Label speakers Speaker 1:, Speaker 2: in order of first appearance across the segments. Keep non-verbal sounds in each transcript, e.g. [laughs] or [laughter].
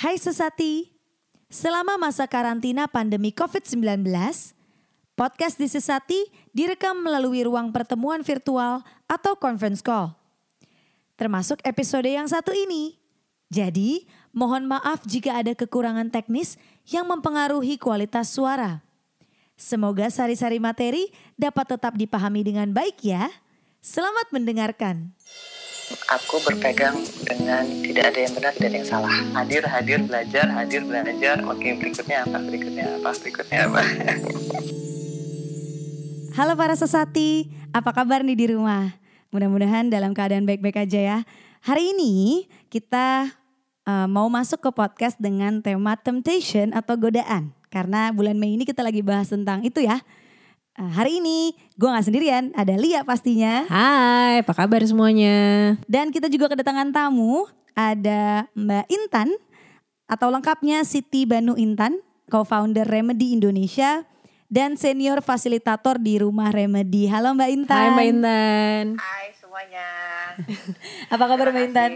Speaker 1: Hai Sesati, selama masa karantina pandemi COVID-19, podcast di Sesati direkam melalui ruang pertemuan virtual atau conference call. Termasuk episode yang satu ini. Jadi, mohon maaf jika ada kekurangan teknis yang mempengaruhi kualitas suara. Semoga sari-sari materi dapat tetap dipahami dengan baik ya. Selamat mendengarkan
Speaker 2: aku berpegang dengan tidak ada yang benar ada yang salah hadir hadir belajar hadir belajar oke berikutnya apa berikutnya apa berikutnya apa [laughs]
Speaker 1: Halo para sesati, apa kabar nih di rumah? Mudah-mudahan dalam keadaan baik-baik aja ya. Hari ini kita uh, mau masuk ke podcast dengan tema temptation atau godaan. Karena bulan Mei ini kita lagi bahas tentang itu ya, hari ini gue gak sendirian, ada Lia pastinya.
Speaker 3: Hai, apa kabar semuanya?
Speaker 1: Dan kita juga kedatangan tamu, ada Mbak Intan atau lengkapnya Siti Banu Intan, co-founder Remedy Indonesia dan senior fasilitator di Rumah Remedy. Halo Mbak Intan.
Speaker 3: Hai Mbak Intan.
Speaker 2: Hai semuanya.
Speaker 1: apa kabar Mbak Intan?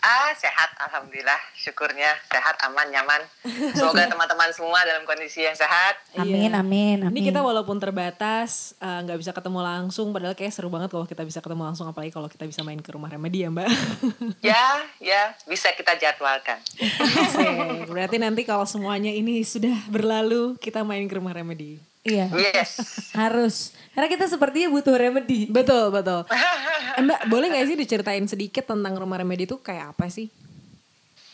Speaker 2: Ah, sehat alhamdulillah. Syukurnya sehat, aman, nyaman. Semoga [laughs] teman-teman semua dalam kondisi yang sehat.
Speaker 1: Amin, iya. amin, amin.
Speaker 3: Ini kita walaupun terbatas eh, nggak uh, bisa ketemu langsung padahal kayak seru banget kalau kita bisa ketemu langsung apalagi kalau kita bisa main ke rumah Remedi ya, Mbak. [laughs]
Speaker 2: ya, ya, bisa kita jadwalkan.
Speaker 3: Berarti nanti kalau semuanya ini sudah berlalu, kita main ke rumah Remedi.
Speaker 1: Iya.
Speaker 2: Yes.
Speaker 1: Harus. Karena kita sepertinya butuh remedi.
Speaker 3: Betul, betul. [laughs] Eh, Mbak, boleh gak sih diceritain sedikit tentang rumah remedi itu kayak apa sih?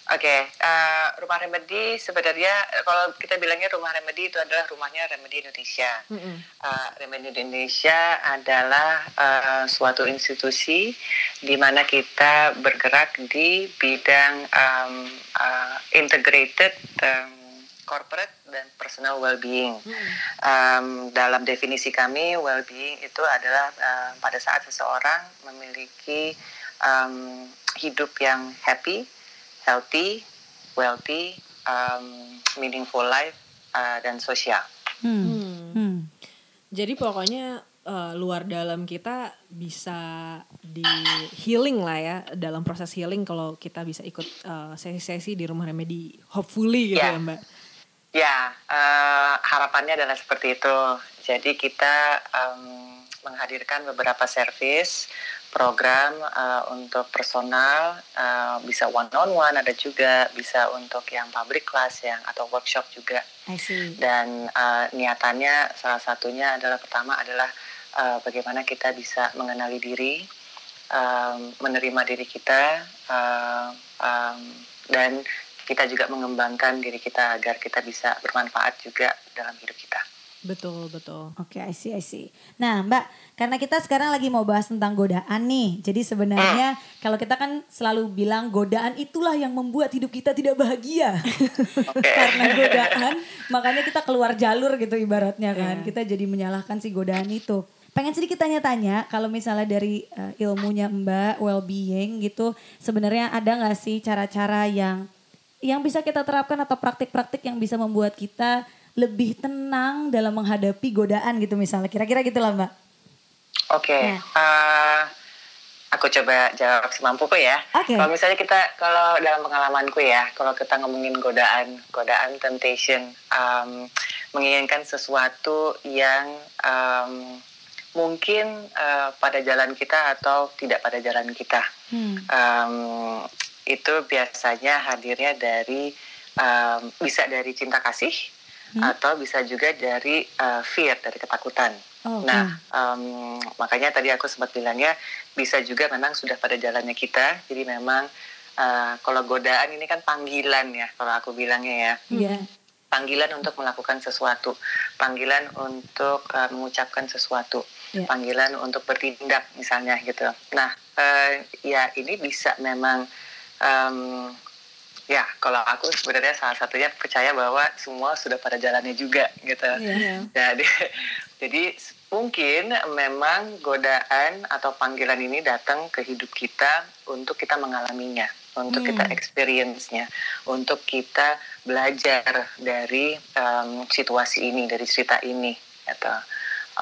Speaker 2: Oke, okay, uh, eh, rumah remedi sebenarnya kalau kita bilangnya rumah remedi itu adalah rumahnya remedi Indonesia. Mm -hmm. uh, remedi Indonesia adalah uh, suatu institusi di mana kita bergerak di bidang um, uh, integrated um, corporate dan personal well-being. Hmm. Um, dalam definisi kami, well-being itu adalah uh, pada saat seseorang memiliki um, hidup yang happy, healthy, wealthy, um, meaningful life, uh, dan sosial.
Speaker 3: Hmm. Hmm. Hmm. Jadi pokoknya uh, luar dalam kita bisa di healing lah ya dalam proses healing kalau kita bisa ikut sesi-sesi uh, di rumah remedi hopefully gitu yeah. ya mbak.
Speaker 2: Ya, uh, harapannya adalah seperti itu. Jadi kita um, menghadirkan beberapa servis program uh, untuk personal uh, bisa one on one ada juga bisa untuk yang public class yang atau workshop juga. Dan uh, niatannya salah satunya adalah pertama adalah uh, bagaimana kita bisa mengenali diri, um, menerima diri kita uh, um, dan kita juga mengembangkan diri kita agar kita bisa bermanfaat juga dalam hidup kita.
Speaker 3: Betul, betul.
Speaker 1: Oke, okay, I see, I see. Nah, Mbak, karena kita sekarang lagi mau bahas tentang godaan nih. Jadi sebenarnya hmm. kalau kita kan selalu bilang godaan itulah yang membuat hidup kita tidak bahagia. Okay. [laughs] karena godaan, makanya kita keluar jalur gitu ibaratnya kan. Yeah. Kita jadi menyalahkan si godaan itu. Pengen sedikit tanya-tanya kalau misalnya dari uh, ilmunya Mbak well-being gitu, sebenarnya ada nggak sih cara-cara yang yang bisa kita terapkan atau praktik-praktik yang bisa membuat kita lebih tenang dalam menghadapi godaan gitu misalnya kira-kira gitulah mbak.
Speaker 2: Oke, okay. ya. uh, aku coba jawab semampuku ya. Okay. Kalau misalnya kita kalau dalam pengalamanku ya, kalau kita ngomongin godaan, godaan temptation, um, menginginkan sesuatu yang um, mungkin uh, pada jalan kita atau tidak pada jalan kita. Hmm. Um, itu biasanya hadirnya dari um, bisa dari cinta kasih hmm. atau bisa juga dari uh, fear dari ketakutan. Oh, nah, um, makanya tadi aku sempat bilangnya bisa juga memang sudah pada jalannya kita. Jadi memang uh, kalau godaan ini kan panggilan ya, kalau aku bilangnya ya. Yeah. Panggilan untuk melakukan sesuatu, panggilan untuk uh, mengucapkan sesuatu, yeah. panggilan untuk bertindak misalnya gitu. Nah, uh, ya ini bisa memang um, ya kalau aku sebenarnya salah satunya percaya bahwa semua sudah pada jalannya juga gitu yeah. jadi [laughs] jadi mungkin memang godaan atau panggilan ini datang ke hidup kita untuk kita mengalaminya untuk hmm. kita experience-nya untuk kita belajar dari um, situasi ini dari cerita ini gitu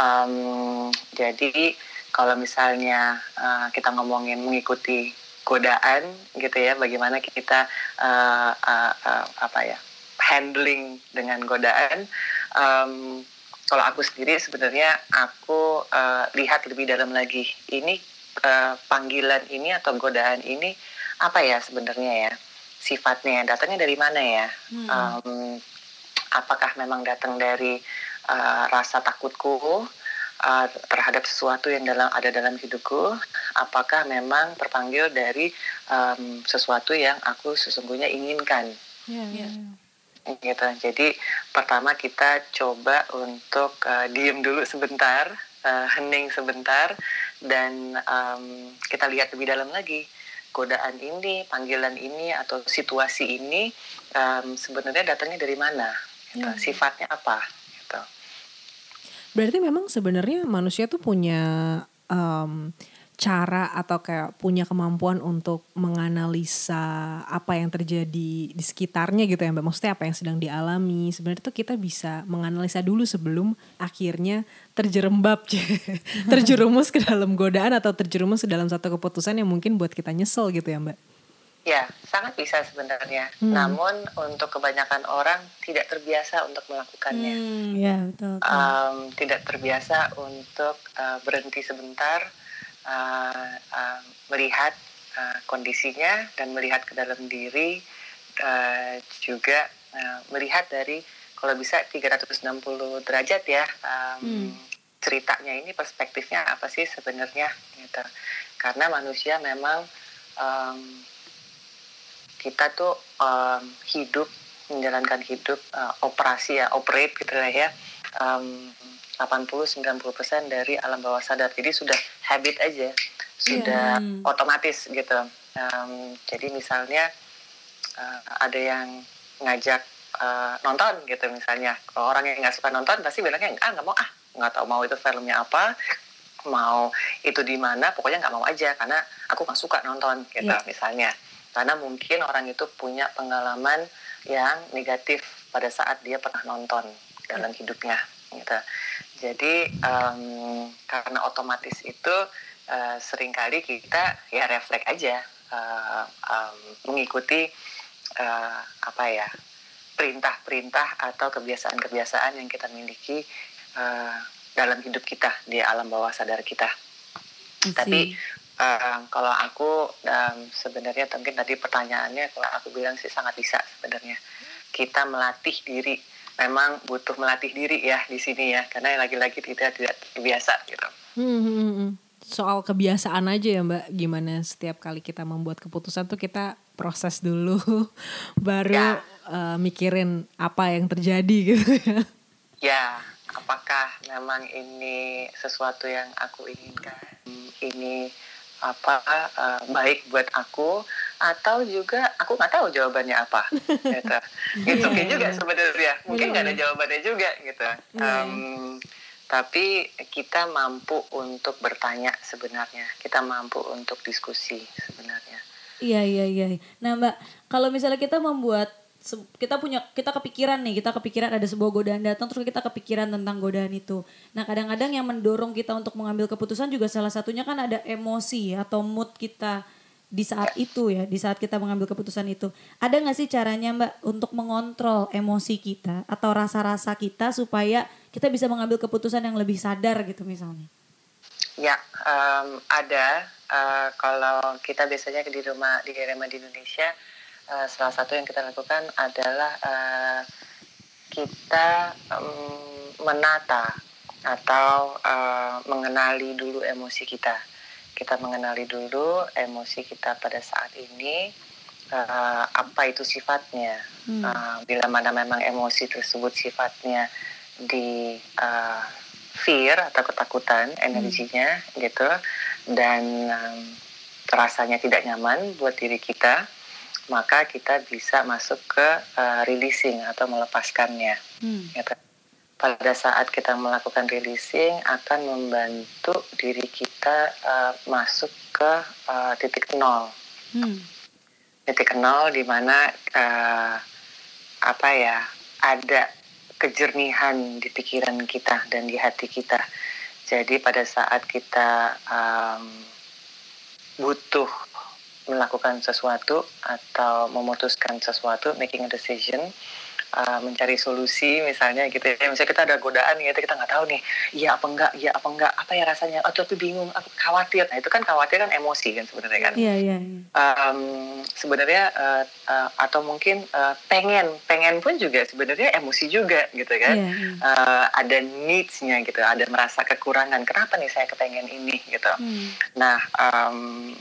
Speaker 2: um, jadi kalau misalnya uh, kita ngomongin mengikuti godaan gitu ya bagaimana kita uh, uh, uh, apa ya handling dengan godaan um, kalau aku sendiri sebenarnya aku uh, lihat lebih dalam lagi ini uh, panggilan ini atau godaan ini apa ya sebenarnya ya sifatnya datangnya dari mana ya hmm. um, apakah memang datang dari uh, rasa takutku uh, terhadap sesuatu yang dalam ada dalam hidupku apakah memang terpanggil dari um, sesuatu yang aku sesungguhnya inginkan yeah, yeah. gitu jadi pertama kita coba untuk uh, diem dulu sebentar uh, hening sebentar dan um, kita lihat lebih dalam lagi godaan ini, panggilan ini atau situasi ini um, sebenarnya datangnya dari mana? Gitu. Ya. Sifatnya apa?
Speaker 3: Berarti memang sebenarnya manusia tuh punya um, cara atau kayak punya kemampuan untuk menganalisa apa yang terjadi di sekitarnya gitu ya Mbak. Maksudnya apa yang sedang dialami. Sebenarnya tuh kita bisa menganalisa dulu sebelum akhirnya terjerembab, [laughs] terjerumus ke dalam godaan atau terjerumus ke dalam satu keputusan yang mungkin buat kita nyesel gitu ya Mbak.
Speaker 2: Ya, sangat bisa sebenarnya. Hmm. Namun untuk kebanyakan orang tidak terbiasa untuk melakukannya. Hmm, ya, betul. betul. Um, tidak terbiasa untuk uh, berhenti sebentar, uh, uh, melihat uh, kondisinya dan melihat ke dalam diri uh, juga uh, melihat dari kalau bisa 360 derajat ya um, hmm. ceritanya ini perspektifnya apa sih sebenarnya gitu karena manusia memang um, kita tuh um, hidup menjalankan hidup uh, operasi ya operate gitu lah ya um, 80-90% dari alam bawah sadar. Jadi sudah habit aja, sudah yeah. otomatis gitu. Um, jadi misalnya uh, ada yang ngajak uh, nonton gitu misalnya. Kalau orang yang nggak suka nonton pasti bilangnya ah nggak mau ah nggak tahu mau itu filmnya apa, mau itu di mana, pokoknya nggak mau aja karena aku nggak suka nonton gitu yeah. misalnya. Karena mungkin orang itu punya pengalaman yang negatif pada saat dia pernah nonton dalam yeah. hidupnya gitu. Jadi um, karena otomatis itu uh, sering kali kita ya refleks aja uh, um, mengikuti uh, apa ya perintah-perintah atau kebiasaan-kebiasaan yang kita miliki uh, dalam hidup kita di alam bawah sadar kita. Tapi uh, kalau aku um, sebenarnya mungkin tadi pertanyaannya kalau aku bilang sih sangat bisa sebenarnya kita melatih diri memang butuh melatih diri ya di sini ya karena lagi-lagi kita tidak terbiasa gitu. Hmm,
Speaker 3: hmm, hmm, hmm. Soal kebiasaan aja ya Mbak, gimana setiap kali kita membuat keputusan tuh kita proses dulu, [laughs] baru ya. uh, mikirin apa yang terjadi [laughs] gitu ya.
Speaker 2: Ya, apakah memang ini sesuatu yang aku inginkan? Ini apa uh, baik buat aku atau juga aku nggak tahu jawabannya apa [laughs] gitu. Gitu yeah, juga yeah. sebenarnya. Mungkin nggak ada jawabannya juga gitu. Yeah. um, tapi kita mampu untuk bertanya sebenarnya. Kita mampu untuk diskusi sebenarnya.
Speaker 1: Iya iya iya. Nah mbak kalau misalnya kita membuat kita punya kita kepikiran nih kita kepikiran ada sebuah godaan datang terus kita kepikiran tentang godaan itu. Nah kadang-kadang yang mendorong kita untuk mengambil keputusan juga salah satunya kan ada emosi atau mood kita di saat itu ya di saat kita mengambil keputusan itu. Ada nggak sih caranya mbak untuk mengontrol emosi kita atau rasa-rasa kita supaya kita bisa mengambil keputusan yang lebih sadar gitu misalnya?
Speaker 2: Ya um, ada. Uh, kalau kita biasanya di rumah di rumah di Indonesia uh, salah satu yang kita lakukan adalah uh, kita um, menata atau uh, mengenali dulu emosi kita. Kita mengenali dulu emosi kita pada saat ini uh, apa itu sifatnya. Hmm. Uh, bila mana memang emosi tersebut sifatnya di uh, fear atau ketakutan energinya hmm. gitu dan um, rasanya tidak nyaman buat diri kita maka kita bisa masuk ke uh, releasing atau melepaskannya. Hmm. Gitu. Pada saat kita melakukan releasing akan membantu diri kita uh, masuk ke uh, titik nol. Hmm. Titik nol di mana uh, apa ya ada kejernihan di pikiran kita dan di hati kita. Jadi pada saat kita um, butuh melakukan sesuatu atau memutuskan sesuatu, making a decision, uh, mencari solusi misalnya gitu ya misalnya kita ada godaan gitu kita nggak tahu nih iya apa enggak iya apa enggak apa ya rasanya oh tapi bingung aku khawatir nah itu kan khawatir kan emosi kan sebenarnya kan
Speaker 1: iya iya, iya.
Speaker 2: um, sebenarnya uh, uh, atau mungkin uh, pengen pengen pun juga sebenarnya emosi juga gitu kan yeah, yeah. Uh, ada needsnya gitu ada merasa kekurangan kenapa nih saya kepengen ini gitu hmm. nah um,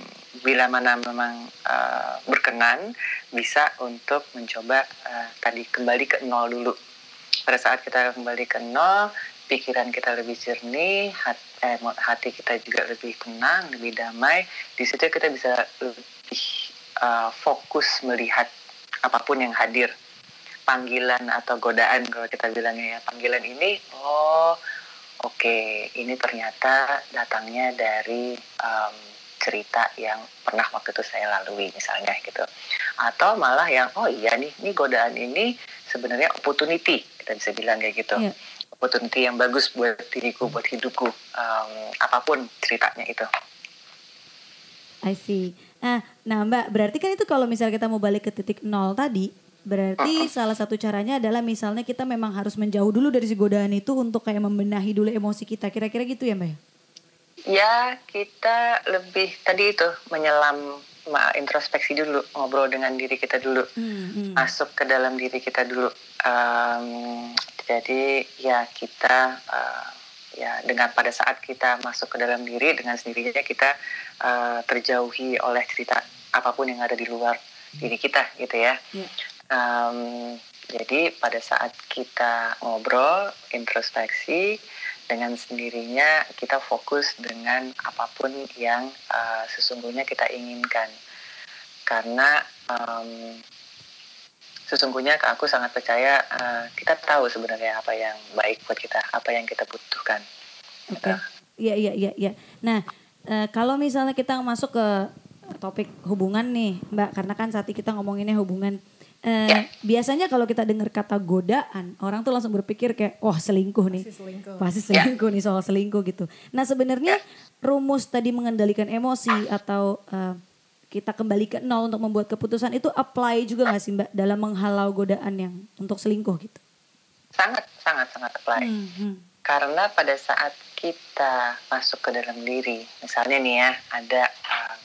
Speaker 2: bila mana memang uh, berkenan bisa untuk mencoba uh, tadi kembali ke nol dulu. Pada saat kita kembali ke nol pikiran kita lebih jernih hati, eh, hati kita juga lebih tenang lebih damai di situ kita bisa lebih uh, fokus melihat apa pun yang hadir. Panggilan atau godaan kalau kita bilangnya ya panggilan ini oh oke ini ternyata datangnya dari um, cerita yang pernah waktu itu saya lalui misalnya gitu atau malah yang oh iya nih ini godaan ini sebenarnya opportunity kita bisa bilang kayak gitu yeah. opportunity yang bagus buat diriku buat hidupku um, apa pun ceritanya itu
Speaker 1: I see. Nah, nah Mbak, berarti kan itu kalau misalnya kita mau balik ke titik nol tadi, berarti uh -uh. salah satu caranya adalah misalnya kita memang harus menjauh dulu dari si godaan itu untuk kayak membenahi dulu emosi kita. Kira-kira gitu ya Mbak?
Speaker 2: Ya, kita lebih tadi itu menyelam introspeksi dulu, ngobrol dengan diri kita dulu, hmm, hmm. masuk ke dalam diri kita dulu. Um, jadi ya kita uh, ya dengan pada saat kita masuk ke dalam diri dengan sendirinya kita uh, terjauhi oleh cerita apa pun yang ada di luar diri kita gitu ya. Yeah. Um, jadi pada saat kita ngobrol introspeksi dengan sendirinya kita fokus dengan apa pun yang uh, sesungguhnya kita inginkan karena um, sesungguhnya aku sangat percaya uh, kita tahu sebenarnya apa yang baik buat kita apa yang kita butuhkan
Speaker 1: Oke. Okay. Iya iya iya iya. Nah, uh, kalau misalnya kita masuk ke topik hubungan nih, Mbak, karena kan saat kita ngomonginnya hubungan Uh, ya. Biasanya kalau kita dengar kata godaan, orang tuh langsung berpikir kayak, wah selingkuh nih, pasti selingkuh, pasti selingkuh ya. nih soal selingkuh gitu. Nah sebenarnya ya. rumus tadi mengendalikan emosi atau uh, kita kembali ke nol untuk membuat keputusan itu apply juga nggak sih mbak dalam menghalau godaan yang untuk selingkuh gitu?
Speaker 2: Sangat, sangat, sangat apply. Hmm, hmm. Karena pada saat kita masuk ke dalam diri, misalnya nih ya ada um,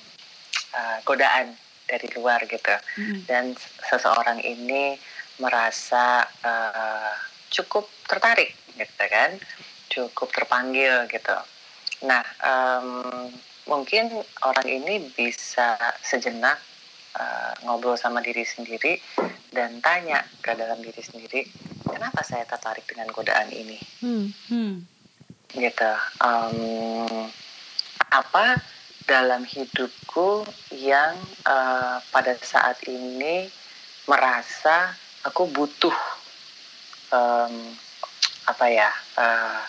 Speaker 2: uh, godaan dari luar gitu hmm. dan seseorang ini merasa uh, cukup tertarik gitu kan cukup terpanggil gitu nah um, mungkin orang ini bisa sejenak uh, ngobrol sama diri sendiri dan tanya ke dalam diri sendiri kenapa saya tertarik dengan godaan ini hmm. Hmm. gitu um, apa dalam hidupku yang uh, pada saat ini merasa aku butuh um, apa ya uh,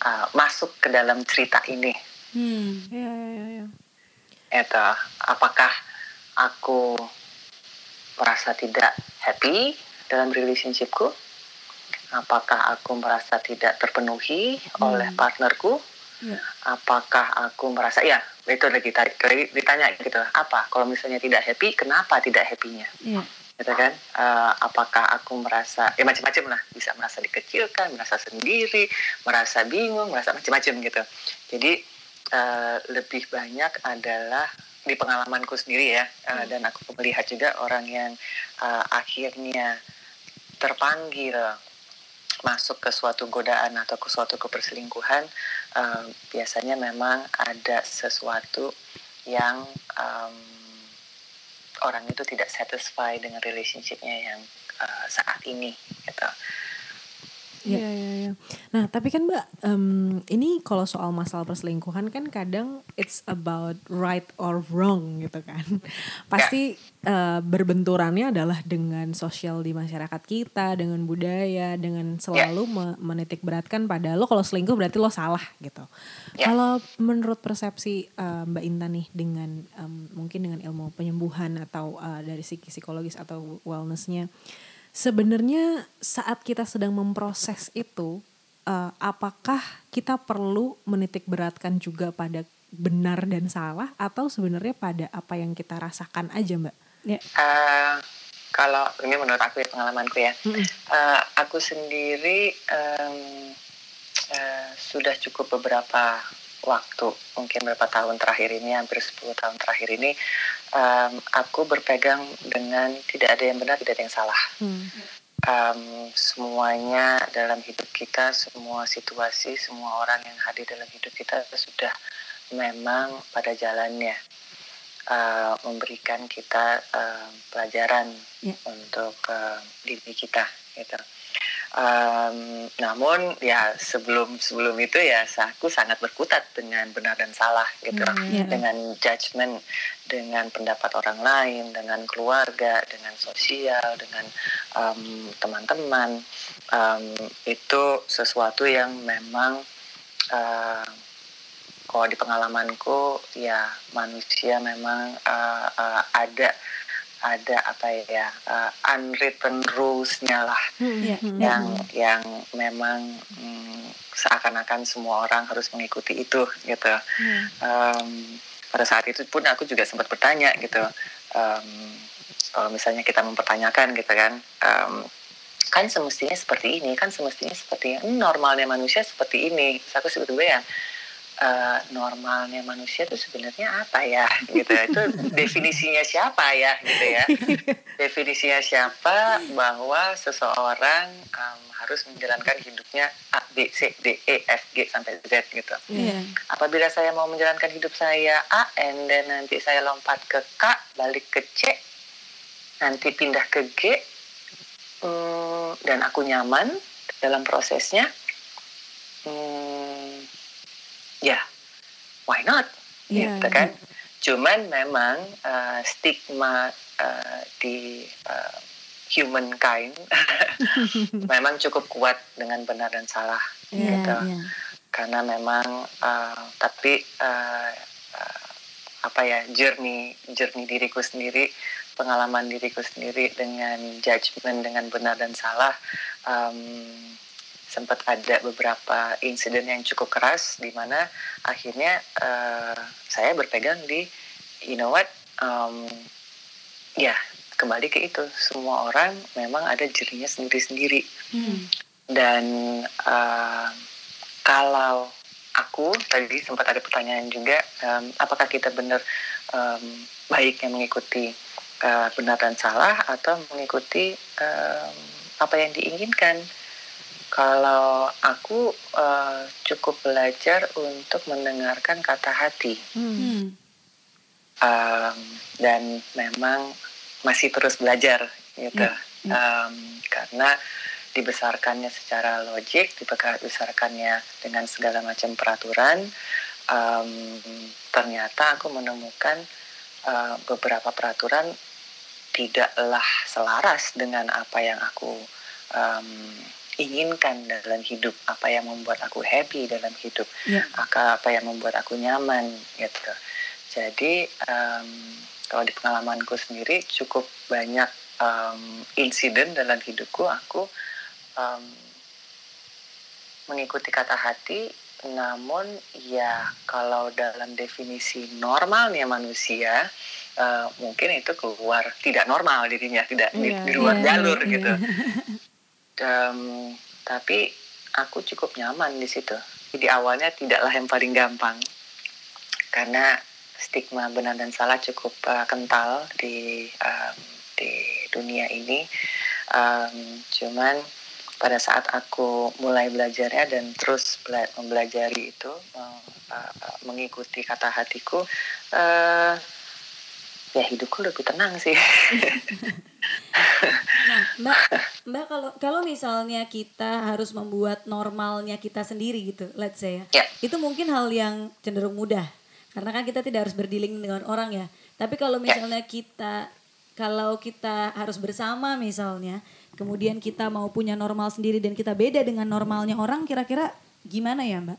Speaker 2: uh, masuk ke dalam cerita ini. Hmm, ya, ya, ya. Itu apakah aku merasa tidak happy dalam relationshipku? Apakah aku merasa tidak terpenuhi hmm. oleh partnerku? Ya. Apakah aku merasa ya itu lagi ditanya gitu apa? Kalau misalnya tidak happy kenapa tidak happynya? Yeah. gitu kan? Uh, apakah aku merasa ya macam-macam lah bisa merasa dikecilkan merasa sendiri merasa bingung merasa macam-macam gitu. Jadi uh, lebih banyak adalah di pengalamanku sendiri ya uh, dan aku melihat juga orang yang uh, akhirnya terpanggil masuk ke suatu godaan atau ke suatu keperselingkuhan uh, biasanya memang ada sesuatu yang um, orang itu tidak satisfy dengan relationshipnya yang uh, saat ini gitu
Speaker 3: Iya, iya, iya. Nah, tapi kan Mbak, um, ini kalau soal masalah perselingkuhan kan kadang it's about right or wrong gitu kan. [laughs] Pasti uh, berbenturannya adalah dengan sosial di masyarakat kita, dengan budaya, dengan selalu yeah. menitik beratkan pada lo kalau selingkuh berarti lo salah gitu. Yeah. Kalau menurut persepsi uh, Mbak Intan nih dengan um, mungkin dengan ilmu penyembuhan atau uh, dari psikologis atau wellnessnya, Sebenarnya saat kita sedang memproses itu, uh, apakah kita perlu menitik beratkan juga pada benar dan salah atau sebenarnya pada apa yang kita rasakan aja mbak?
Speaker 2: Ya. Uh, kalau ini menurut aku ya pengalamanku ya, mm -hmm. uh, aku sendiri um, uh, sudah cukup beberapa waktu mungkin beberapa tahun terakhir ini hampir 10 tahun terakhir ini um, aku berpegang dengan tidak ada yang benar tidak ada yang salah hmm. um, semuanya dalam hidup kita semua situasi semua orang yang hadir dalam hidup kita sudah memang pada jalannya uh, memberikan kita uh, pelajaran yeah. untuk uh, diri kita gitu Um, namun ya sebelum sebelum itu ya aku sangat berkutat dengan benar dan salah gitu, mm, yeah. dengan judgement, dengan pendapat orang lain, dengan keluarga, dengan sosial, dengan teman-teman. Um, um, itu sesuatu yang memang uh, kalau di pengalamanku ya manusia memang uh, uh, ada ada apa ya uh, unwritten rules-nya lah hmm, yeah, yang yang memang mm, seakan-akan semua orang harus mengikuti itu gitu. Yeah. Um, pada saat itu pun aku juga sempat bertanya gitu. Um, kalau misalnya kita mempertanyakan gitu kan, um, kan semestinya seperti ini, kan semestinya seperti ini, normalnya manusia seperti ini. Terus aku sebetulnya yang uh, normalnya manusia itu sebenarnya apa ya gitu itu definisinya siapa ya gitu ya? [laughs] Definisinya siapa bahwa seseorang um, harus menjalankan hidupnya A B C D E F G sampai Z gitu. Yeah. apabila saya mau menjalankan hidup saya A N dan nanti saya lompat ke K balik ke C nanti pindah ke G um, dan aku nyaman dalam prosesnya hmm, ya why not yeah. gitu kan cuman memang uh, stigma uh, di uh, humankind [laughs] memang cukup kuat dengan benar dan salah yeah, gitu yeah. karena memang uh, tapi uh, uh, apa ya journey journey diriku sendiri pengalaman diriku sendiri dengan judgement dengan benar dan salah um, sempat ada beberapa insiden yang cukup keras di mana akhirnya uh, saya berpegang di you know what um, ya kembali ke itu. Semua orang memang ada jerinya sendiri-sendiri. Hmm. dan uh, kalau aku tadi sempat ada pertanyaan juga um, apakah kita benar um, baiknya mengikuti uh, benar dan salah atau mengikuti um, apa yang diinginkan kalau aku uh, cukup belajar untuk mendengarkan kata hati, hmm. um, dan memang masih terus belajar gitu, hmm. um, karena dibesarkannya secara logik, dibesarkannya dengan segala macam peraturan, um, ternyata aku menemukan uh, beberapa peraturan tidaklah selaras dengan apa yang aku um, inginkan dalam hidup, apa yang membuat aku happy dalam hidup, yeah. apa apa yang membuat aku nyaman gitu. Jadi um, kalau di pengalamanku sendiri cukup banyak um, insiden dalam hidupku aku um, mengikuti kata hati namun ya kalau dalam definisi normalnya manusia uh, mungkin itu keluar tidak normal dirinya tidak yeah, di, iya, di luar yeah, jalur yeah, gitu [laughs] um, tapi aku cukup nyaman di situ. Jadi awalnya tidaklah yang paling gampang karena stigma benar dan salah cukup uh, kental di um, di dunia ini. Um, cuman pada saat aku mulai belajarnya dan terus bela mempelajari itu uh, uh, mengikuti kata hatiku, uh, ya hidupku lebih tenang sih. [laughs]
Speaker 1: nah, Mbak, Mbak kalau kalau misalnya kita harus membuat normalnya kita sendiri gitu, let's say ya, yeah. itu mungkin hal yang cenderung mudah karena kan kita tidak harus berdiling dengan orang ya. Tapi kalau ya. misalnya yeah. kita kalau kita harus bersama misalnya, kemudian kita mau punya normal sendiri dan kita beda dengan normalnya orang, kira-kira gimana ya Mbak?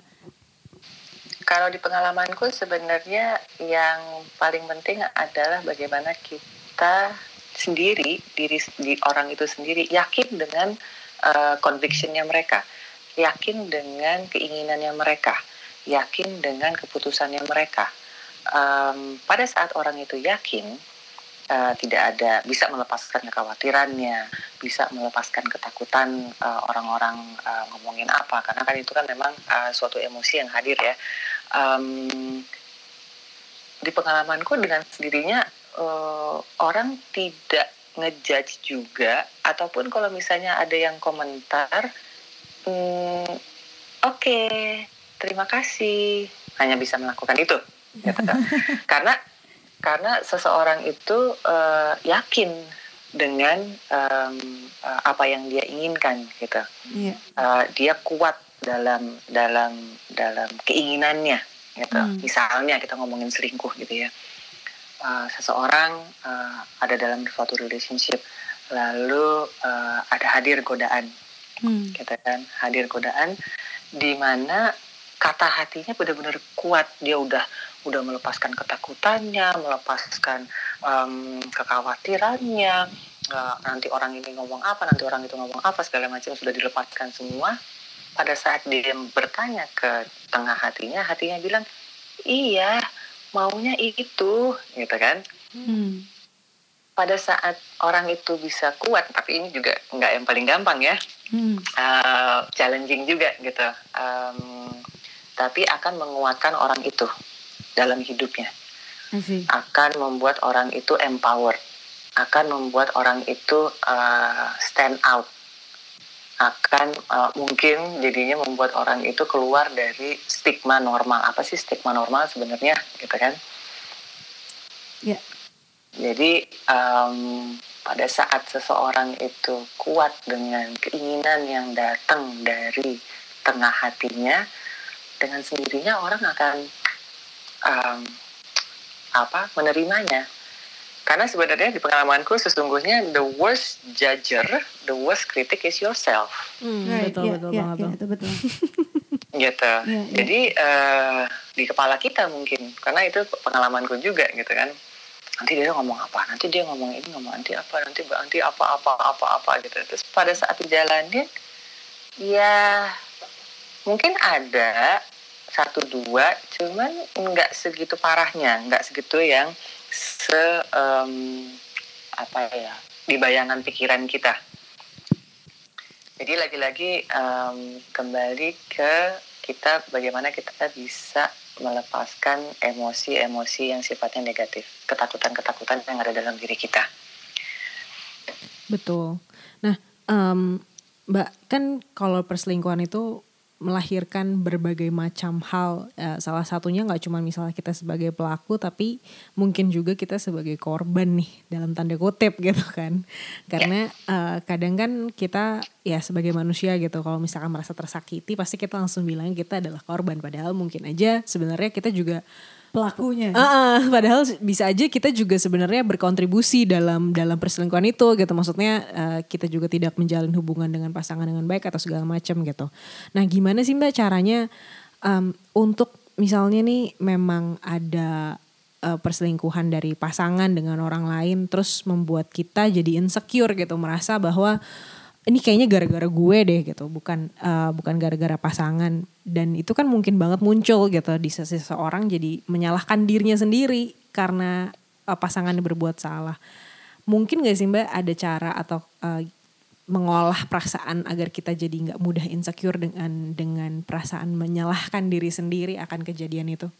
Speaker 2: Kalau di pengalamanku sebenarnya yang paling penting adalah bagaimana kita sendiri diri di orang itu sendiri yakin dengan uh, convictionnya mereka, yakin dengan keinginannya mereka, yakin dengan keputusannya mereka. Um, pada saat orang itu yakin, uh, tidak ada bisa melepaskan kekhawatirannya, bisa melepaskan ketakutan uh, orang-orang uh, ngomongin apa, karena kan itu kan memang uh, suatu emosi yang hadir ya. Um, di pengalamanku dengan sendirinya uh, orang tidak ngejudge juga ataupun kalau misalnya ada yang komentar hmm, oke okay, terima kasih hanya bisa melakukan itu gitu. [laughs] karena karena seseorang itu uh, yakin dengan um, uh, apa yang dia inginkan gitu yeah. Iya. uh, dia kuat dalam dalam dalam keinginannya gitu hmm. misalnya kita ngomongin selingkuh gitu ya uh, seseorang uh, ada dalam suatu relationship lalu uh, ada hadir godaan. Hmm. gitu kan hadir godaan di mana kata hatinya benar-benar kuat. Dia udah udah melepaskan ketakutannya melepaskan um, kekhawatirannya. Uh, nanti orang ini ngomong apa nanti orang itu ngomong apa segala macam sudah dilepaskan semua. Pada saat dia bertanya ke tengah hatinya hatinya bilang iya maunya itu gitu kan? Hmm. pada saat orang itu bisa kuat tapi ini juga nggak yang paling gampang ya. Hmm. uh, challenging juga gitu. Um, tapi akan menguatkan orang itu dalam hidupnya. Akan membuat orang itu empowered akan membuat orang itu uh, stand out akan uh, mungkin jadinya membuat orang itu keluar dari stigma normal. Apa sih stigma normal sebenarnya, gitu kan? Ya. Jadi um, pada saat seseorang itu kuat dengan keinginan yang datang dari tengah hatinya, dengan sendirinya orang akan um, apa menerimanya karena sebenarnya di pengalamanku sesungguhnya the worst judger, the worst critic is yourself.
Speaker 1: Hmm, right, betul, yeah, betul yeah, banget. Yeah, betul, betul. [laughs]
Speaker 2: gitu. Yeah, yeah. Jadi uh, di kepala kita mungkin, karena itu pengalamanku juga gitu kan. Nanti dia ngomong apa, nanti dia ngomong ini, ngomong nanti apa, nanti nanti apa apa apa apa gitu. Terus pada saat dijalanin, ya mungkin ada satu dua, cuman nggak segitu parahnya, nggak segitu yang se um, apa ya di bayangan pikiran kita. Jadi lagi-lagi um, kembali ke kita bagaimana kita bisa melepaskan emosi-emosi yang sifatnya negatif, ketakutan-ketakutan yang ada dalam diri kita.
Speaker 3: Betul. Nah, um, Mbak kan kalau perselingkuhan itu melahirkan berbagai macam hal. Uh, salah satunya nggak cuma misalnya kita sebagai pelaku, tapi mungkin juga kita sebagai korban nih dalam tanda kutip [laughs] gitu kan. Karena uh, kadang kan kita ya sebagai manusia gitu, kalau misalkan merasa tersakiti, pasti kita langsung bilang kita adalah korban. Padahal mungkin aja sebenarnya kita juga
Speaker 1: pelakunya.
Speaker 3: Uh, uh, padahal bisa aja kita juga sebenarnya berkontribusi dalam dalam perselingkuhan itu gitu. Maksudnya uh, kita juga tidak menjalin hubungan dengan pasangan dengan baik atau segala macam gitu. Nah, gimana sih Mbak caranya um, untuk misalnya nih memang ada uh, perselingkuhan dari pasangan dengan orang lain terus membuat kita jadi insecure gitu, merasa bahwa ini kayaknya gara-gara gue deh gitu bukan uh, bukan gara-gara pasangan. Dan itu kan mungkin banget muncul gitu di seseorang jadi menyalahkan dirinya sendiri karena uh, pasangannya berbuat salah. Mungkin gak sih mbak ada cara atau uh, mengolah perasaan agar kita jadi nggak mudah insecure dengan dengan perasaan menyalahkan diri sendiri akan kejadian itu?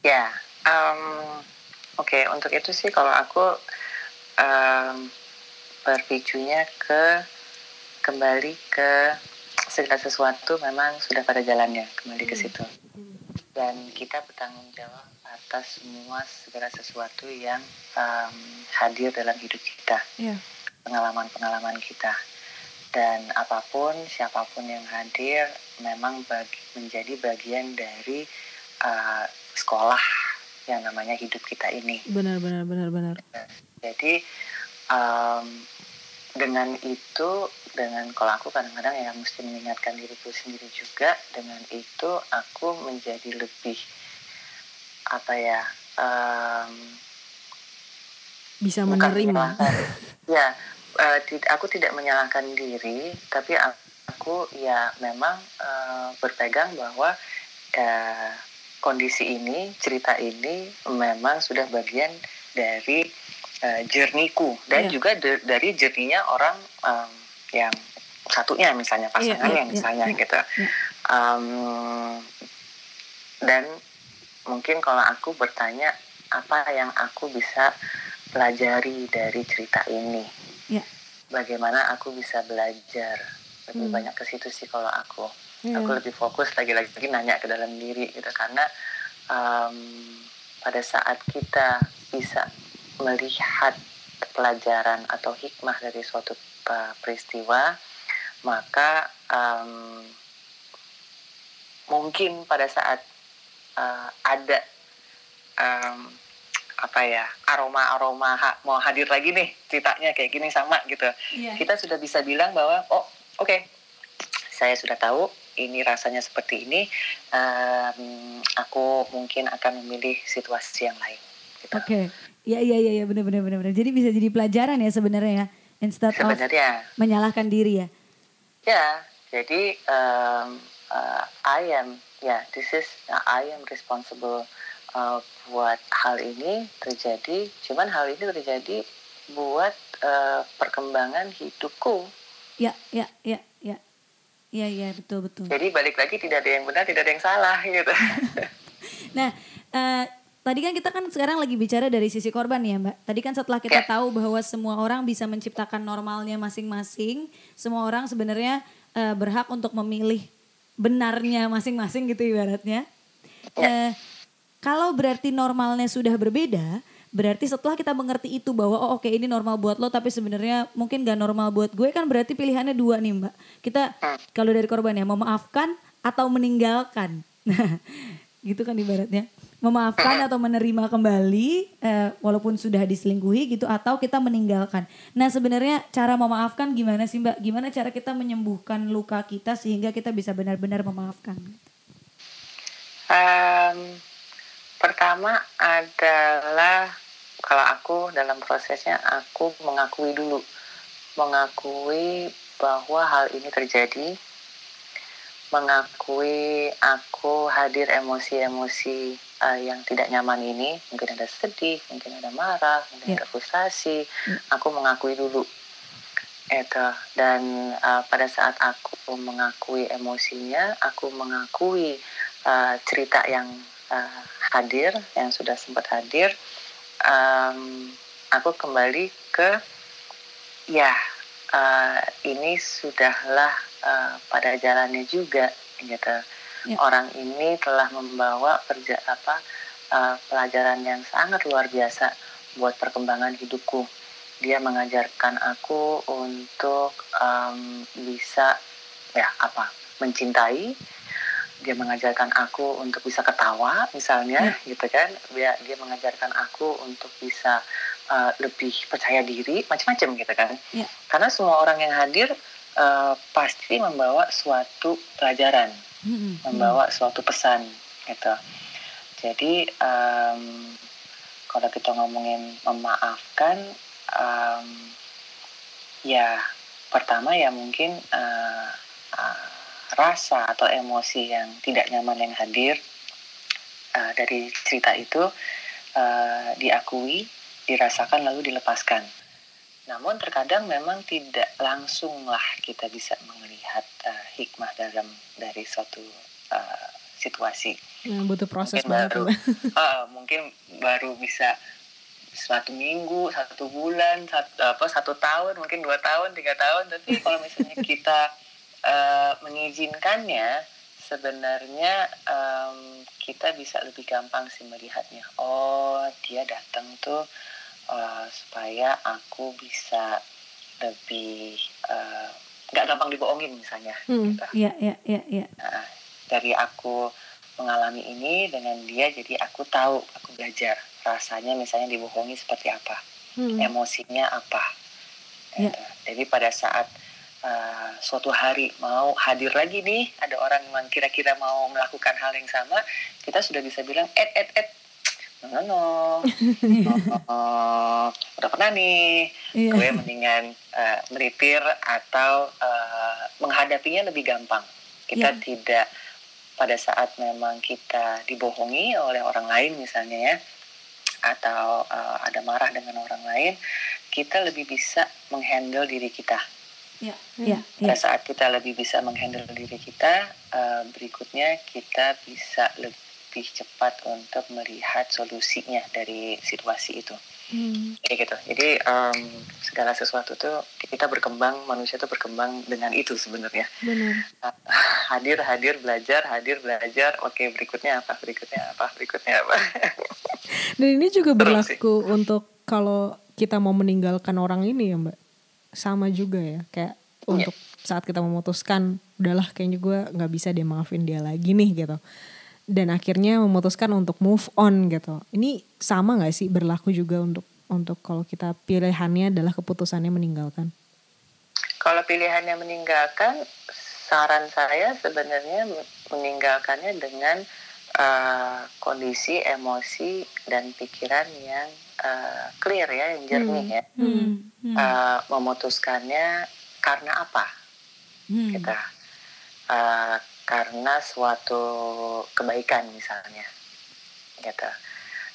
Speaker 2: Ya um, oke okay, untuk itu sih kalau aku um, berpicunya ke kembali ke segala sesuatu memang sudah pada jalannya kembali ke situ. Dan kita bertanggung jawab atas semua segala sesuatu yang um, hadir dalam hidup kita yeah. pengalaman-pengalaman kita. Dan apa pun siapa pun yang hadir memang bagi, menjadi bagian dari uh, sekolah yang namanya hidup kita ini.
Speaker 3: Benar benar benar benar.
Speaker 2: Jadi um, dengan itu dengan kalau aku kadang-kadang ya mesti mengingatkan diriku sendiri juga dengan itu aku menjadi lebih apa ya um,
Speaker 3: bisa menerima.
Speaker 2: ya uh, aku tidak menyalahkan diri tapi aku ya memang uh, berpegang bahwa uh, kondisi ini, cerita ini memang sudah bagian dari uh, journeyku dan yeah. juga de dari journeynya orang um, yang satunya misalnya iya, pasangan yeah, yeah, yang misalnya yeah, gitu. Yeah. Um, dan mungkin kalau aku bertanya apa yang aku bisa pelajari dari cerita ini, yeah. bagaimana aku bisa belajar lebih hmm. banyak ke situ sih kalau aku yeah. aku lebih fokus lagi-lagi nanya ke dalam diri gitu karena um, pada saat kita bisa melihat pelajaran atau hikmah dari suatu uh, peristiwa maka um, mungkin pada saat uh, ada um, apa ya aroma aroma ha, mau hadir lagi nih ceritanya kayak gini sama gitu yeah. kita sudah bisa bilang bahwa oh oke okay, saya sudah tahu ini rasanya seperti ini um, aku mungkin akan memilih situasi yang lain
Speaker 1: gitu. oke okay. Ya ya ya ya benar benar benar jadi bisa jadi pelajaran ya sebenarnya ya instead sebenarnya, of menyalahkan diri ya
Speaker 2: ya jadi um, uh, I am ya yeah, this is uh, I am responsible uh, buat hal ini terjadi cuman hal ini terjadi buat uh, perkembangan hidupku
Speaker 1: Ya, ya, ya, ya. Iya, iya, betul, betul.
Speaker 2: Jadi balik lagi tidak ada yang benar, tidak ada yang salah gitu. [laughs]
Speaker 1: nah, uh, tadi kan kita kan sekarang lagi bicara dari sisi korban ya Mbak. Tadi kan setelah kita ya. tahu bahwa semua orang bisa menciptakan normalnya masing-masing, semua orang sebenarnya uh, berhak untuk memilih benarnya masing-masing gitu ibaratnya. Ya. Uh, kalau berarti normalnya sudah berbeda, Berarti setelah kita mengerti itu bahwa oh oke okay, ini normal buat lo tapi sebenarnya mungkin gak normal buat gue kan berarti pilihannya dua nih mbak. Kita kalau dari korban ya memaafkan atau meninggalkan. Nah [laughs] gitu kan ibaratnya. Memaafkan atau menerima kembali eh, walaupun sudah diselingkuhi gitu atau kita meninggalkan. Nah sebenarnya cara memaafkan gimana sih mbak? Gimana cara kita menyembuhkan luka kita sehingga kita bisa benar-benar memaafkan?
Speaker 2: Um, pertama adalah kalau aku dalam prosesnya aku mengakui dulu mengakui bahwa hal ini terjadi mengakui aku hadir emosi-emosi uh, yang tidak nyaman ini mungkin ada sedih mungkin ada marah mungkin yeah. ada frustasi yeah. aku mengakui dulu itu dan uh, pada saat aku mengakui emosinya aku mengakui uh, cerita yang uh, hadir yang sudah sempat hadir um, aku kembali ke ya uh, ini sudahlah uh, pada jalannya juga gitu ya. orang ini telah membawa kerja apa uh, pelajaran yang sangat luar biasa buat perkembangan hidupku dia mengajarkan aku untuk um, bisa ya apa mencintai dia mengajarkan aku untuk bisa ketawa misalnya hmm. gitu kan dia dia mengajarkan aku untuk bisa uh, lebih percaya diri macam-macam gitu kan yeah. karena semua orang yang hadir uh, pasti membawa suatu pelajaran membawa suatu pesan gitu jadi um, kalau kita ngomongin memaafkan um, ya pertama ya mungkin uh, uh, rasa atau emosi yang tidak nyaman yang hadir uh, dari cerita itu uh, diakui, dirasakan lalu dilepaskan. Namun terkadang memang tidak langsunglah kita bisa melihat uh, hikmah dalam dari suatu uh, situasi.
Speaker 3: Hmm, butuh proses
Speaker 2: mungkin baru, uh, [laughs] mungkin baru bisa satu minggu, satu bulan, satu, apa satu tahun, mungkin dua tahun, tiga tahun. Tapi [laughs] kalau misalnya kita uh, mengizinkannya sebenarnya um, kita bisa lebih gampang sih melihatnya oh dia datang tuh uh, supaya aku bisa lebih uh, nggak gampang dibohongin misalnya
Speaker 1: hmm, gitu. Iya iya iya. Ya.
Speaker 2: Nah, dari aku mengalami ini dengan dia jadi aku tahu aku belajar rasanya misalnya dibohongi seperti apa hmm. emosinya apa. Ya. Jadi pada saat uh, suatu hari mau hadir lagi nih ada orang yang kira-kira mau melakukan hal yang sama kita sudah bisa bilang et et et no no no oh, udah pernah nih yeah. gue mendingan uh, melipir atau uh, menghadapinya lebih gampang kita yeah. tidak pada saat memang kita dibohongi oleh orang lain misalnya ya atau uh, ada marah dengan orang lain kita lebih bisa menghandle diri kita
Speaker 1: ya, ya,
Speaker 2: pada ya. saat kita lebih bisa menghandle diri kita uh, berikutnya kita bisa lebih cepat untuk melihat solusinya dari situasi itu Hmm. Jadi gitu. Jadi um, segala sesuatu tuh kita berkembang, manusia tuh berkembang dengan itu sebenarnya.
Speaker 1: Benar. [laughs]
Speaker 2: hadir, hadir, belajar, hadir, belajar. Oke, berikutnya apa? Berikutnya apa? Berikutnya apa? [laughs]
Speaker 3: Dan ini juga berlaku untuk kalau kita mau meninggalkan orang ini ya, Mbak. Sama juga ya, kayak yeah. untuk saat kita memutuskan, udahlah kayaknya gue nggak bisa dia maafin dia lagi nih gitu dan akhirnya memutuskan untuk move on gitu. Ini sama nggak sih berlaku juga untuk untuk kalau kita pilihannya adalah keputusannya meninggalkan?
Speaker 2: Kalau pilihannya meninggalkan, saran saya sebenarnya meninggalkannya dengan uh, kondisi emosi dan pikiran yang uh, clear ya, yang jernih hmm. ya. Hmm. Hmm. Uh, memutuskannya karena apa? Hmm. Kita uh, karena suatu kebaikan misalnya gitu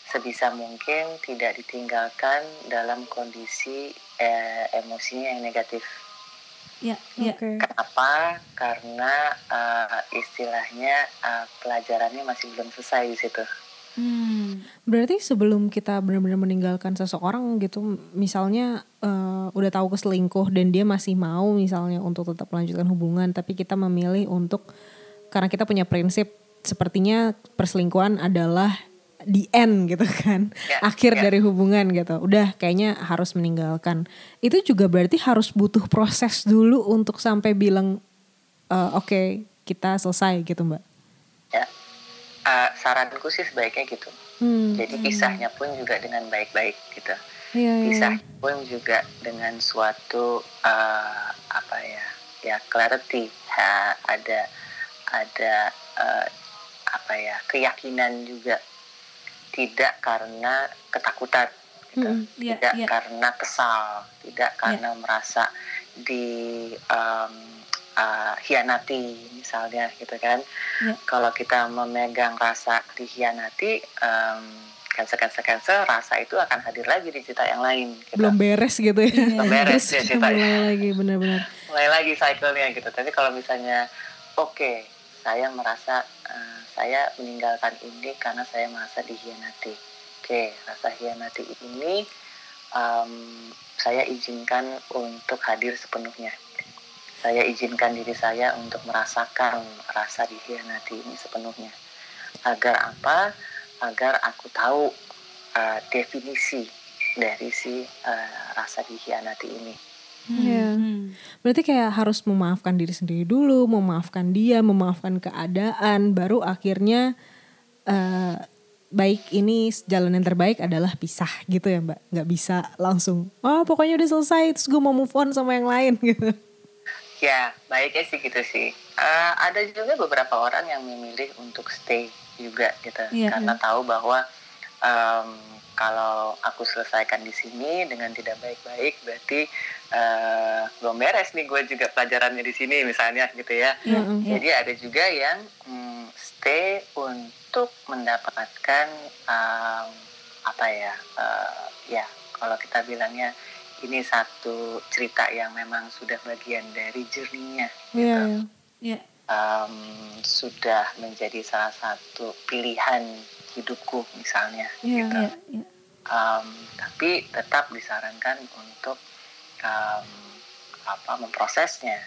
Speaker 2: sebisa mungkin tidak ditinggalkan dalam kondisi eh, emosinya yang negatif
Speaker 1: ya, ya.
Speaker 2: Okay. kenapa karena uh, istilahnya uh, pelajarannya masih belum selesai di situ
Speaker 3: Hmm. Berarti sebelum kita benar-benar meninggalkan seseorang gitu, misalnya uh, udah tahu keselingkuh dan dia masih mau misalnya untuk tetap melanjutkan hubungan, tapi kita memilih untuk karena kita punya prinsip sepertinya perselingkuhan adalah the end gitu kan. Yeah, akhir yeah. dari hubungan gitu. Udah kayaknya harus meninggalkan. Itu juga berarti harus butuh proses dulu untuk sampai bilang uh, oke okay, kita selesai gitu mbak.
Speaker 2: Ya. Uh, saranku sih sebaiknya gitu. Hmm. jadi pisahnya pun juga dengan baik-baik gitu.
Speaker 3: Yeah, iya.
Speaker 2: pisah pun juga dengan suatu uh, apa ya ya clarity. Ha, ada ada uh, apa ya keyakinan juga tidak karena ketakutan gitu. mm, yeah, tidak yeah. karena kesal tidak iya. karena yeah. merasa di um, uh, hianati misalnya gitu kan yeah. kalau kita memegang rasa dihianati um, cancel cancel cancel rasa itu akan hadir lagi di cerita yang lain
Speaker 3: gitu. belum beres gitu ya
Speaker 2: belum beres ya
Speaker 3: ceritanya mulai lagi benar-benar
Speaker 2: mulai lagi cyclenya gitu tapi kalau misalnya oke okay, saya merasa uh, saya meninggalkan ini karena saya merasa dihianati. Oke, rasa hianati ini um, saya izinkan untuk hadir sepenuhnya. Saya izinkan diri saya untuk merasakan rasa dihianati ini sepenuhnya. Agar apa? Agar aku tahu uh, definisi dari si uh, rasa dihianati ini
Speaker 3: Iya. Hmm. Berarti kayak harus memaafkan diri sendiri dulu, memaafkan dia, memaafkan keadaan, baru akhirnya uh, baik ini jalan yang terbaik adalah pisah gitu ya mbak. Gak bisa langsung, oh pokoknya udah selesai, terus gue mau move on sama yang lain [laughs] gitu.
Speaker 2: Ya, baiknya sih gitu sih. Uh, ada juga beberapa orang yang memilih untuk stay juga gitu, yeah, karena yeah. tahu bahwa um, kalau aku selesaikan di sini dengan tidak baik-baik berarti uh, belum beres nih gue juga pelajarannya di sini misalnya gitu ya. Mm-hmm. Jadi ada juga yang mm, stay untuk mendapatkan um, apa ya uh, ya kalau kita bilangnya ini satu cerita yang memang sudah bagian dari jerninya gitu. Yeah, yeah. Yeah. Um, sudah menjadi salah satu pilihan hidupku misalnya yeah, gitu. Yeah, yeah. Um, tapi tetap disarankan untuk um, apa memprosesnya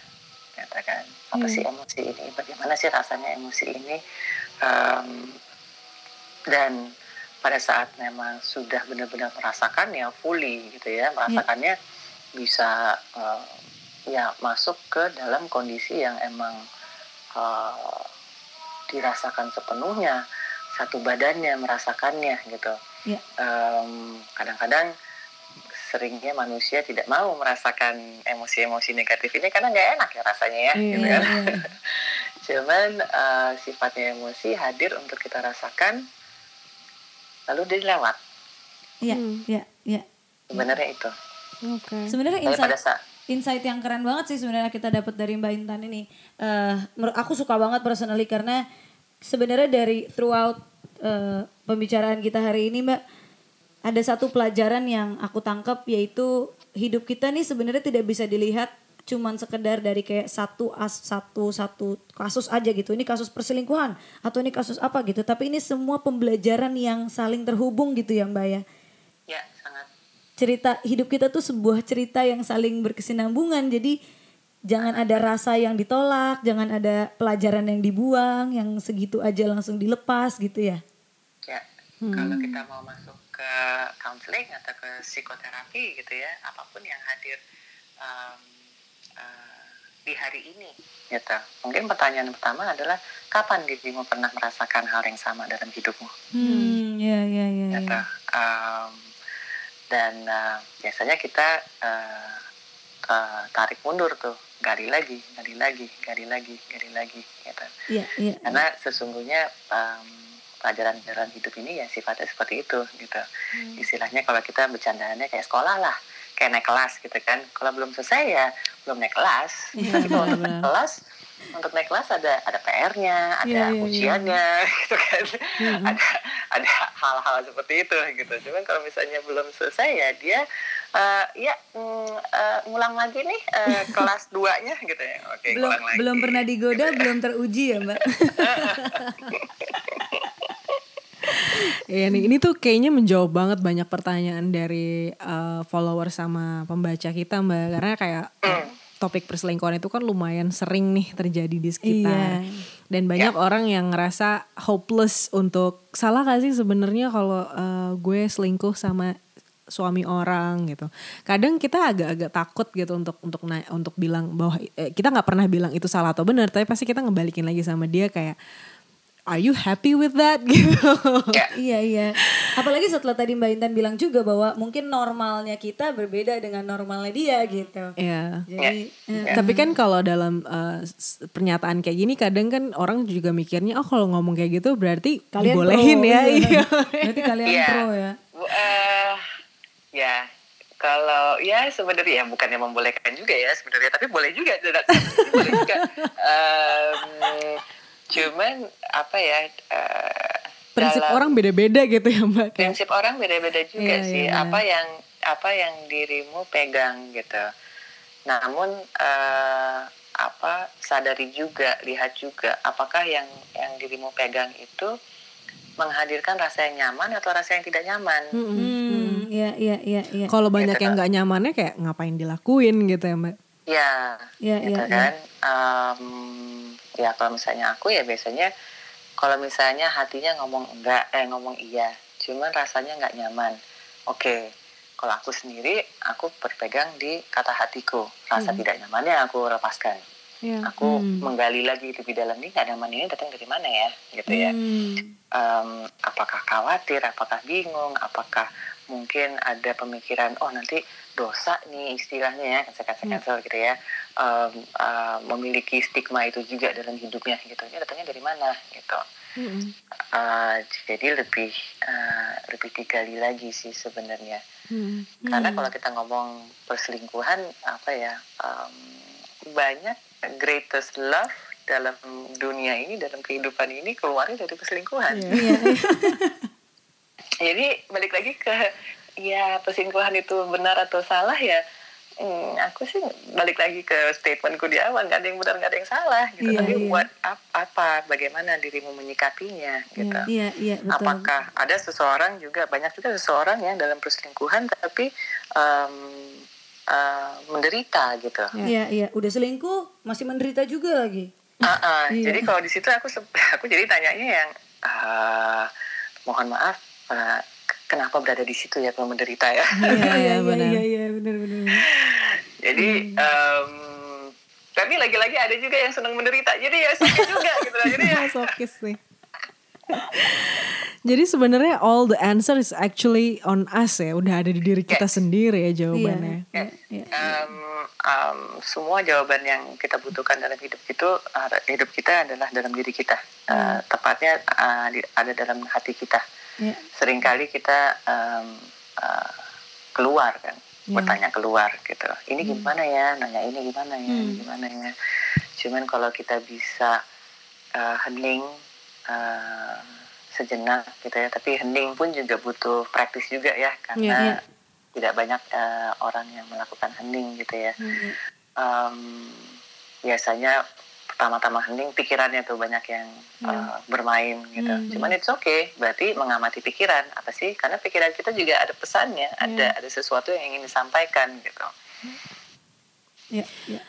Speaker 2: katakan apa yeah. sih emosi ini bagaimana sih rasanya emosi ini um, dan pada saat memang sudah benar-benar merasakannya fully gitu ya merasakannya yeah. bisa uh, ya masuk ke dalam kondisi yang emang uh, dirasakan sepenuhnya satu badannya merasakannya gitu. Yeah. Um, kadang-kadang seringnya manusia tidak mau merasakan emosi-emosi negatif ini karena nggak enak ya rasanya ya, yeah, gitu kan. Yeah. [laughs] Cuman uh, sifatnya emosi hadir untuk kita rasakan, lalu dia lewat.
Speaker 1: Iya, hmm. iya, iya.
Speaker 2: Sebenarnya itu.
Speaker 1: Oke. Okay. Sebenarnya insight, insight yang keren banget sih sebenarnya kita dapat dari Mbak Intan ini. Uh, aku suka banget personally karena sebenarnya dari throughout uh, pembicaraan kita hari ini Mbak ada satu pelajaran yang aku tangkap yaitu hidup kita nih sebenarnya tidak bisa dilihat cuman sekedar dari kayak satu as satu satu kasus aja gitu. Ini kasus perselingkuhan atau ini kasus apa gitu. Tapi ini semua pembelajaran yang saling terhubung gitu ya mbak ya.
Speaker 2: Ya sangat.
Speaker 1: Cerita hidup kita tuh sebuah cerita yang saling berkesinambungan. Jadi jangan ada rasa yang ditolak jangan ada pelajaran yang dibuang yang segitu aja langsung dilepas gitu ya.
Speaker 2: Ya hmm. kalau kita mau masuk ke counseling atau ke psikoterapi gitu ya apa pun yang hadir um, uh, di hari ini gitu. Mungkin pertanyaan pertama adalah kapan dirimu pernah merasakan hal yang sama dalam hidupmu?
Speaker 1: Hmm ya ya ya,
Speaker 2: gitu. Um, dan uh, biasanya kita uh, uh, tarik mundur tuh. Gali lagi gali lagi gali lagi gali lagi gitu.
Speaker 1: Yeah, yeah.
Speaker 2: karena sesungguhnya um, pelajaran-pelajaran hidup ini ya sifatnya seperti itu gitu hmm. istilahnya kalau kita bercandanya kayak sekolah lah kayak naik kelas gitu kan kalau belum selesai ya belum naik kelas yeah, tapi kalau untuk naik kelas untuk naik kelas ada ada PR-nya ada yeah, yeah, ujiannya yeah. [laughs] gitu kan mm-hmm. ada ada hal-hal seperti itu gitu cuman kalau misalnya belum selesai ya dia uh, ya mm, uh, ngulang lagi nih uh, [laughs] kelas duanya gitu ya oke
Speaker 1: belum lagi. belum pernah digoda gitu belum teruji ya mbak [laughs]
Speaker 3: Iya nih, ini tuh kayaknya menjawab banget banyak pertanyaan dari uh, follower sama pembaca kita Mbak. Karena kayak uh, topik perselingkuhan itu kan lumayan sering nih terjadi di sekitar. Iya. Dan banyak yeah. orang yang ngerasa hopeless untuk salah gak sih sebenarnya kalau uh, gue selingkuh sama suami orang gitu. Kadang kita agak-agak takut gitu untuk untuk untuk bilang bahwa eh, kita nggak pernah bilang itu salah atau benar, tapi pasti kita ngebalikin lagi sama dia kayak are you happy with that [laughs] gitu.
Speaker 1: Yeah. iya iya. Apalagi setelah tadi Mbak Intan bilang juga bahwa mungkin normalnya kita berbeda dengan normalnya dia gitu.
Speaker 3: Iya. Jadi yeah. Uh, tapi kan kalau dalam uh, pernyataan kayak gini kadang kan orang juga mikirnya oh kalau ngomong kayak gitu berarti kalian dibolehin pro, ya. Iya.
Speaker 1: iya. berarti kalian yeah. pro ya.
Speaker 2: Uh, ya kalau ya sebenarnya ya bukannya membolehkan juga ya sebenarnya tapi boleh juga boleh juga [laughs] um, cuman apa ya uh,
Speaker 3: prinsip dalam, orang beda-beda gitu ya mbak
Speaker 2: prinsip orang beda-beda juga iya, sih iya. apa yang apa yang dirimu pegang gitu namun uh, apa sadari juga lihat juga apakah yang yang dirimu pegang itu menghadirkan rasa yang nyaman atau rasa yang tidak nyaman.
Speaker 1: Hmm, ya, ya, ya, ya.
Speaker 3: Kalau banyak gitu yang nggak nyamannya kayak ngapain dilakuin gitu ya mbak?
Speaker 2: Ya, ya, gitu ya, kan. Ya. Um, ya kalau misalnya aku ya biasanya kalau misalnya hatinya ngomong enggak eh ngomong iya cuman rasanya nggak nyaman oke okay. kalau aku sendiri aku berpegang di kata hatiku rasa hmm. tidak nyamannya aku lepaskan ya. aku hmm. menggali lagi lebih dalam ini nggak nyaman ini datang dari mana ya gitu ya hmm. um, apakah khawatir apakah bingung apakah mungkin ada pemikiran oh nanti dosa nih istilahnya ya cancel cancel cancel gitu ya. Um, uh, memiliki stigma itu juga dalam hidupnya gitu. Ini datangnya dari mana gitu. Mm-hmm. uh, jadi lebih uh, lebih digali lagi sih sebenarnya. Mm-hmm. karena kalau kita ngomong perselingkuhan apa ya um, banyak greatest love dalam dunia ini dalam kehidupan ini keluarnya dari perselingkuhan. Yeah. [laughs] jadi balik lagi ke ya perselingkuhan itu benar atau salah ya hmm, aku sih balik lagi ke statementku di awal nggak ada yang benar nggak ada yang salah gitu iya, tapi iya. buat apa, apa bagaimana dirimu menyikapinya gitu
Speaker 1: iya, iya, betul.
Speaker 2: apakah ada seseorang juga banyak juga seseorang yang dalam perselingkuhan tapi um, uh, menderita gitu
Speaker 1: iya iya udah selingkuh masih menderita juga lagi
Speaker 2: uh -uh. iya. jadi kalau di situ aku [laughs] aku jadi tanyanya yang uh, mohon maaf uh, kenapa berada di situ ya kalau menderita ya.
Speaker 1: Iya iya [laughs] iya benar. Iya iya benar benar.
Speaker 2: Jadi hmm. um, tapi lagi-lagi ada juga yang senang menderita. Jadi ya sakit juga gitu Jadi ya [laughs]
Speaker 3: sokis nih. Jadi sebenarnya all the answer is actually on us ya, udah ada di diri kita yes. sendiri ya jawabannya.
Speaker 2: Yes. Yes. Um, um, semua jawaban yang kita butuhkan dalam hidup itu, hidup kita adalah dalam diri kita. Uh, tepatnya uh, ada dalam hati kita yeah. sering kali kita um, uh, keluar kan yeah. bertanya keluar gitu ini hmm. gimana ya nanya ini gimana ya hmm. gimana ya cuman kalau kita bisa uh, hening uh, sejenak gitu ya tapi hening pun juga butuh praktis juga ya karena yeah, yeah. tidak banyak uh, orang yang melakukan hening gitu ya mm. um, biasanya pertama-tama hening pikirannya tuh banyak yang mm. uh, bermain gitu mm. cuman it's okay berarti mengamati pikiran apa sih karena pikiran kita juga ada pesannya mm. ada ada sesuatu yang ingin disampaikan gitu
Speaker 3: Ya, ya.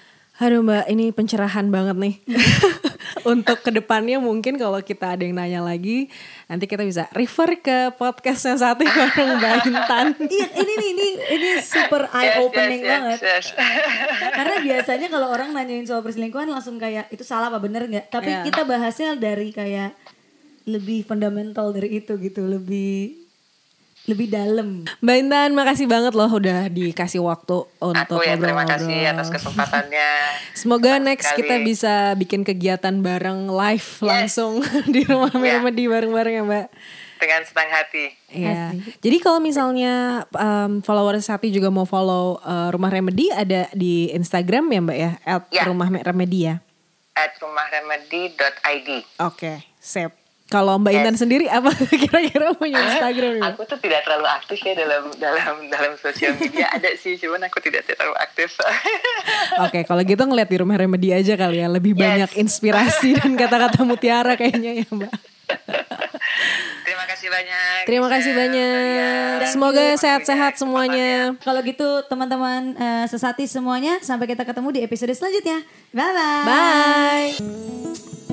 Speaker 3: Aduh mbak, ini pencerahan banget nih. [laughs] Untuk ke depannya mungkin kalau kita ada yang nanya lagi, nanti kita bisa refer ke podcastnya satu bareng Mbak Intan. [laughs]
Speaker 1: iya, ini nih, ini ini super eye opening yes, yes, banget. Yes, [laughs] Karena biasanya kalau orang nanyain soal perselingkuhan langsung kayak itu salah apa bener nggak? Tapi yeah. kita bahasnya dari kayak lebih fundamental dari itu gitu, lebih lebih dalam.
Speaker 3: Mbak Intan, makasih banget loh udah dikasih waktu untuk
Speaker 2: Aku ya terima kasih atas kesempatannya. [laughs]
Speaker 3: Semoga next sekali. kita bisa bikin kegiatan bareng live yes. langsung [laughs] di rumah yeah. Remedy bareng-bareng ya Mbak.
Speaker 2: Dengan senang hati.
Speaker 3: Iya. Jadi kalau misalnya um, followers Sati juga mau follow uh, Rumah Remedy ada di Instagram ya Mbak ya? At yeah. Rumah Remedy ya?
Speaker 2: At rumahremedy.id.
Speaker 3: Oke, okay, sip. Kalau Mbak Intan sendiri apa [laughs] kira-kira punya Instagram?
Speaker 2: Ya? Aku tuh tidak terlalu aktif ya dalam dalam dalam sosial media. Ada sih, cuman aku tidak terlalu aktif. [laughs]
Speaker 3: Oke, okay, kalau gitu ngeliat di rumah remedi aja kali ya, lebih yes. banyak inspirasi dan kata-kata mutiara kayaknya ya Mbak.
Speaker 2: Terima kasih banyak.
Speaker 3: Terima kasih banyak. Semoga sehat-sehat semuanya.
Speaker 1: Kalau gitu teman-teman uh, sesati semuanya, sampai kita ketemu di episode selanjutnya. Bye-bye.
Speaker 3: Bye.